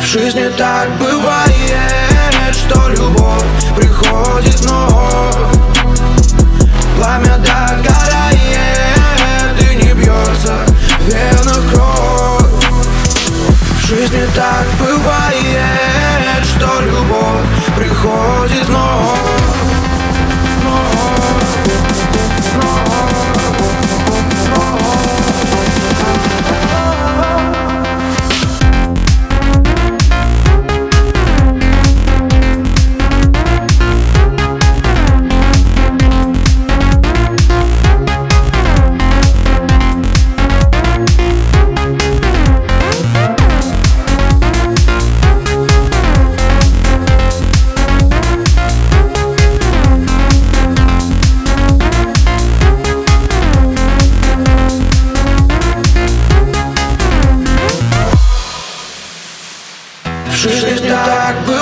жизни так бывает, что любовь приходит В жизни так бывает